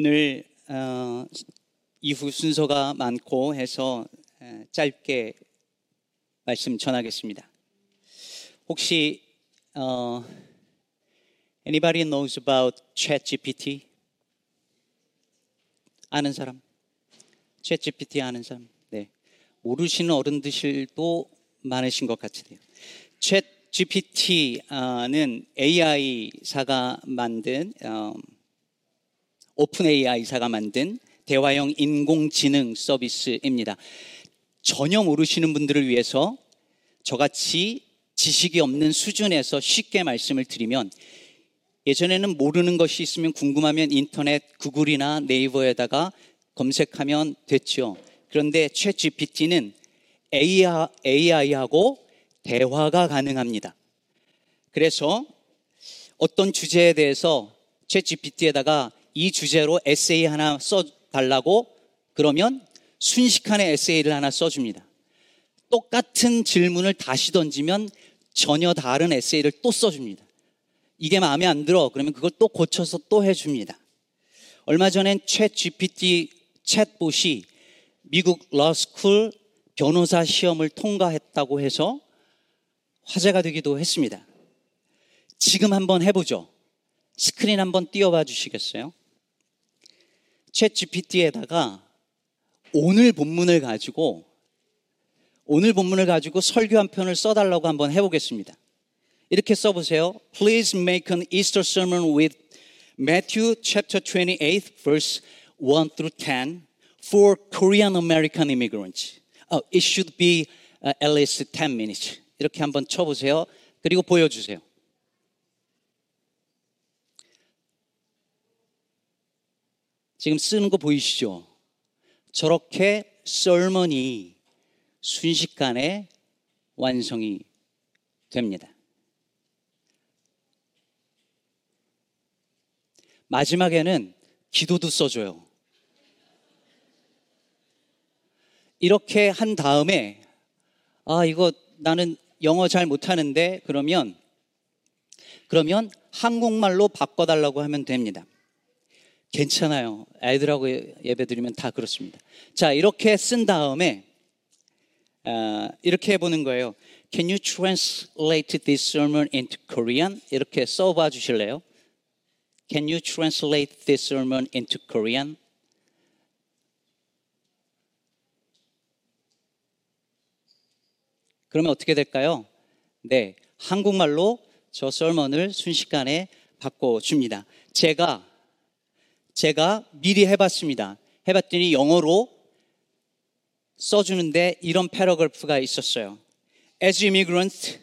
오늘 어, 이후 순서가 많고 해서 에, 짧게 말씀 전하겠습니다. 혹시 어, anybody knows about ChatGPT? 아는 사람? ChatGPT 아는 사람? 네. 모르시는 어른들도 많으신 것 같으세요. ChatGPT는 AI사가 만든 어, 오픈 AI사가 만든 대화형 인공지능 서비스입니다. 전혀 모르시는 분들을 위해서 저같이 지식이 없는 수준에서 쉽게 말씀을 드리면 예전에는 모르는 것이 있으면 궁금하면 인터넷 구글이나 네이버에다가 검색하면 됐죠. 그런데 최 GPT는 AI하고 대화가 가능합니다. 그래서 어떤 주제에 대해서 최 GPT에다가 이 주제로 에세이 하나 써달라고 그러면 순식간에 에세이를 하나 써줍니다. 똑같은 질문을 다시 던지면 전혀 다른 에세이를 또 써줍니다. 이게 마음에 안 들어. 그러면 그걸 또 고쳐서 또 해줍니다. 얼마 전엔 챗 GPT 챗봇이 미국 law school 변호사 시험을 통과했다고 해서 화제가 되기도 했습니다. 지금 한번 해보죠. 스크린 한번 띄워봐 주시겠어요? ChatGPT에다가 오늘 본문을 가지고 오늘 본문을 가지고 설교 한 편을 써달라고 한번 해보겠습니다. 이렇게 써보세요. Please make an Easter sermon with Matthew chapter 28 verse 1 through 10 for Korean American immigrants. Oh, it should be uh, at least 10 minutes. 이렇게 한번 쳐보세요. 그리고 보여주세요. 지금 쓰는 거 보이시죠? 저렇게 썰머니 순식간에 완성이 됩니다. 마지막에는 기도도 써줘요. 이렇게 한 다음에, 아, 이거 나는 영어 잘 못하는데, 그러면, 그러면 한국말로 바꿔달라고 하면 됩니다. 괜찮아요. 아이들하고 예배 드리면 다 그렇습니다. 자, 이렇게 쓴 다음에, 어, 이렇게 해보는 거예요. Can you translate this sermon into Korean? 이렇게 써봐 주실래요? Can you translate this sermon into Korean? 그러면 어떻게 될까요? 네, 한국말로 저 설먼을 순식간에 바꿔줍니다. 제가, 제가 미리 해봤습니다. 해봤더니 영어로 써주는데 이런 패러그래프가 있었어요. As immigrants,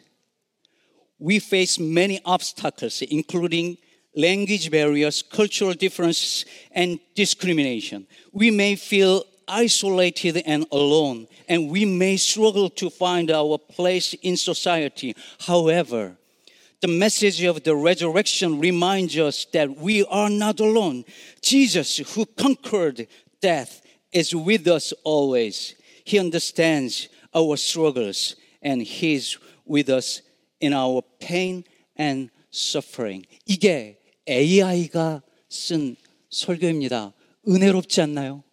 we face many obstacles, including language barriers, cultural differences, and discrimination. We may feel isolated and alone, and we may struggle to find our place in society. However, the message of the resurrection reminds us that we are not alone. Jesus, who conquered death, is with us always. He understands our struggles and He's with us in our pain and suffering. 이게 AI가 쓴 설교입니다. 은혜롭지 않나요?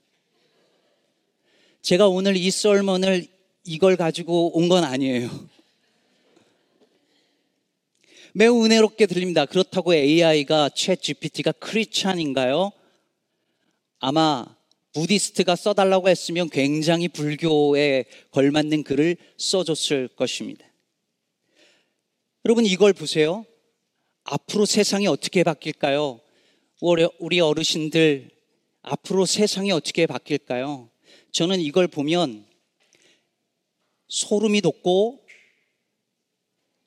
제가 오늘 이 썰먼을 이걸 가지고 온 건 아니에요. 매우 은혜롭게 들립니다. 그렇다고 AI가 챗 GPT가 크리스찬인가요? 아마 부디스트가 써달라고 했으면 굉장히 불교에 걸맞는 글을 써줬을 것입니다. 여러분 이걸 보세요. 앞으로 세상이 어떻게 바뀔까요? 우리 어르신들 앞으로 세상이 어떻게 바뀔까요? 저는 이걸 보면 소름이 돋고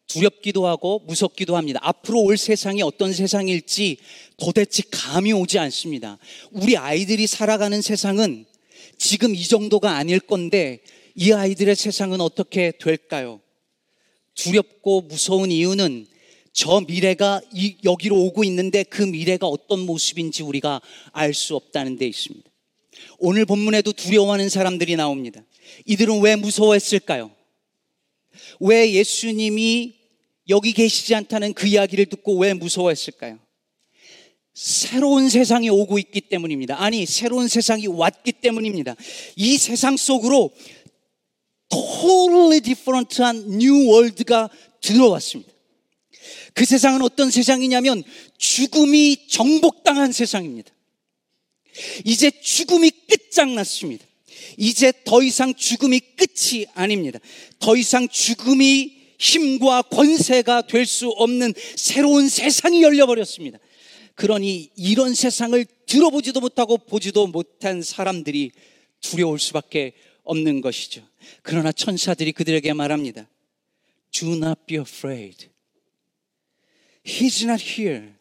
두렵기도 하고 무섭기도 합니다. 앞으로 올 세상이 어떤 세상일지 도대체 감이 오지 않습니다. 우리 아이들이 살아가는 세상은 지금 이 정도가 아닐 건데 이 아이들의 세상은 어떻게 될까요? 두렵고 무서운 이유는 저 미래가 이, 여기로 오고 있는데 그 미래가 어떤 모습인지 우리가 알 수 없다는 데 있습니다. 오늘 본문에도 두려워하는 사람들이 나옵니다. 이들은 왜 무서워했을까요? 왜 예수님이 여기 계시지 않다는 그 이야기를 듣고 왜 무서워했을까요? 새로운 세상이 오고 있기 때문입니다. 아니, 새로운 세상이 왔기 때문입니다. 이 세상 속으로 totally different한 new world가 들어왔습니다. 그 세상은 어떤 세상이냐면 죽음이 정복당한 세상입니다. 이제 죽음이 끝장났습니다. 이제 더 이상 죽음이 끝이 아닙니다. 더 이상 죽음이 힘과 권세가 될 수 없는 새로운 세상이 열려버렸습니다. 그러니 이런 세상을 들어보지도 못하고 보지도 못한 사람들이 두려울 수밖에 없는 것이죠. 그러나 천사들이 그들에게 말합니다. Do not be afraid. He's not here.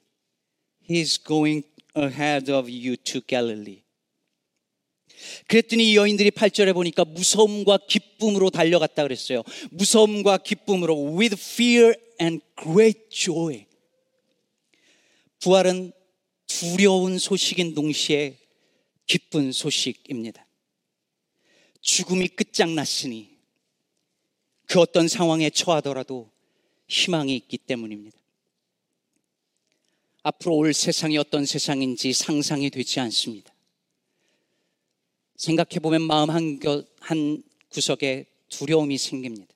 He's going ahead of you to Galilee. 그랬더니 이 여인들이 8절에 보니까 무서움과 기쁨으로 달려갔다 그랬어요. 무서움과 기쁨으로 with fear and great joy. 부활은 두려운 소식인 동시에 기쁜 소식입니다. 죽음이 끝장났으니 그 어떤 상황에 처하더라도 희망이 있기 때문입니다. 앞으로 올 세상이 어떤 세상인지 상상이 되지 않습니다. 생각해보면 마음 한, 한 구석에 두려움이 생깁니다.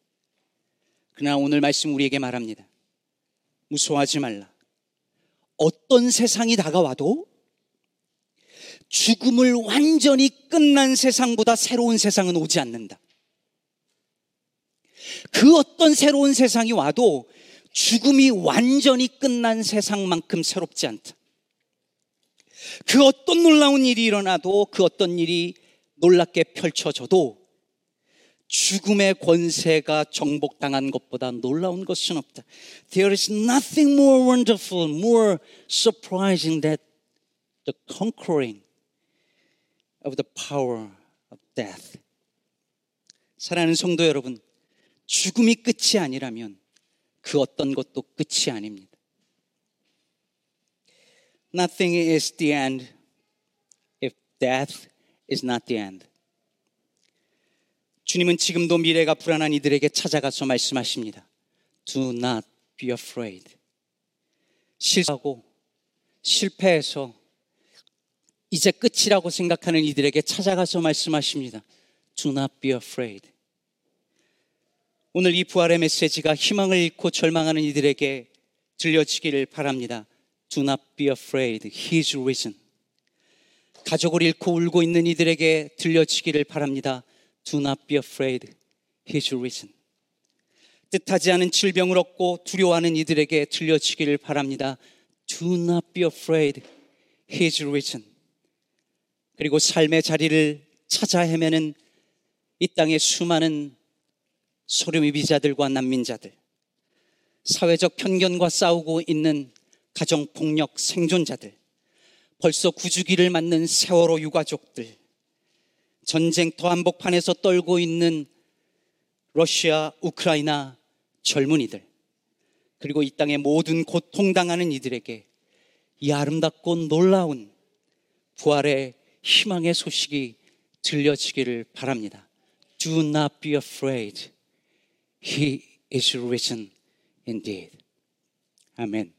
그러나 오늘 말씀 우리에게 말합니다. 무서워하지 말라. 어떤 세상이 다가와도 죽음을 완전히 끝난 세상보다 새로운 세상은 오지 않는다. 그 어떤 새로운 세상이 와도 죽음이 완전히 끝난 세상만큼 새롭지 않다. 그 어떤 놀라운 일이 일어나도 그 어떤 일이 놀랍게 펼쳐져도 죽음의 권세가 정복당한 것보다 놀라운 것은 없다. There is nothing more wonderful, more surprising than the conquering of the power of death. 사랑하는 성도 여러분, 죽음이 끝이 아니라면 그 어떤 것도 끝이 아닙니다. Nothing is the end if death is not the end. 주님은 지금도 미래가 불안한 이들에게 찾아가서 말씀하십니다. Do not be afraid. 실수하고 실패해서 이제 끝이라고 생각하는 이들에게 찾아가서 말씀하십니다. Do not be afraid. 오늘 이 부활의 메시지가 희망을 잃고 절망하는 이들에게 들려지기를 바랍니다. Do not be afraid. He is risen. 가족을 잃고 울고 있는 이들에게 들려지기를 바랍니다. Do not be afraid. He is risen. 뜻하지 않은 질병을 얻고 두려워하는 이들에게 들려지기를 바랍니다. Do not be afraid. He is risen. 그리고 삶의 자리를 찾아 헤매는 이 땅의 수많은 소름이비자들과 난민자들, 사회적 편견과 싸우고 있는 가정폭력 생존자들, 벌써 구주기를 맞는 세월호 유가족들, 전쟁터 한복판에서 떨고 있는 러시아, 우크라이나 젊은이들, 그리고 이 땅의 모든 고통당하는 이들에게 이 아름답고 놀라운 부활의 희망의 소식이 들려지기를 바랍니다. Do not be afraid. He is risen indeed. 아멘.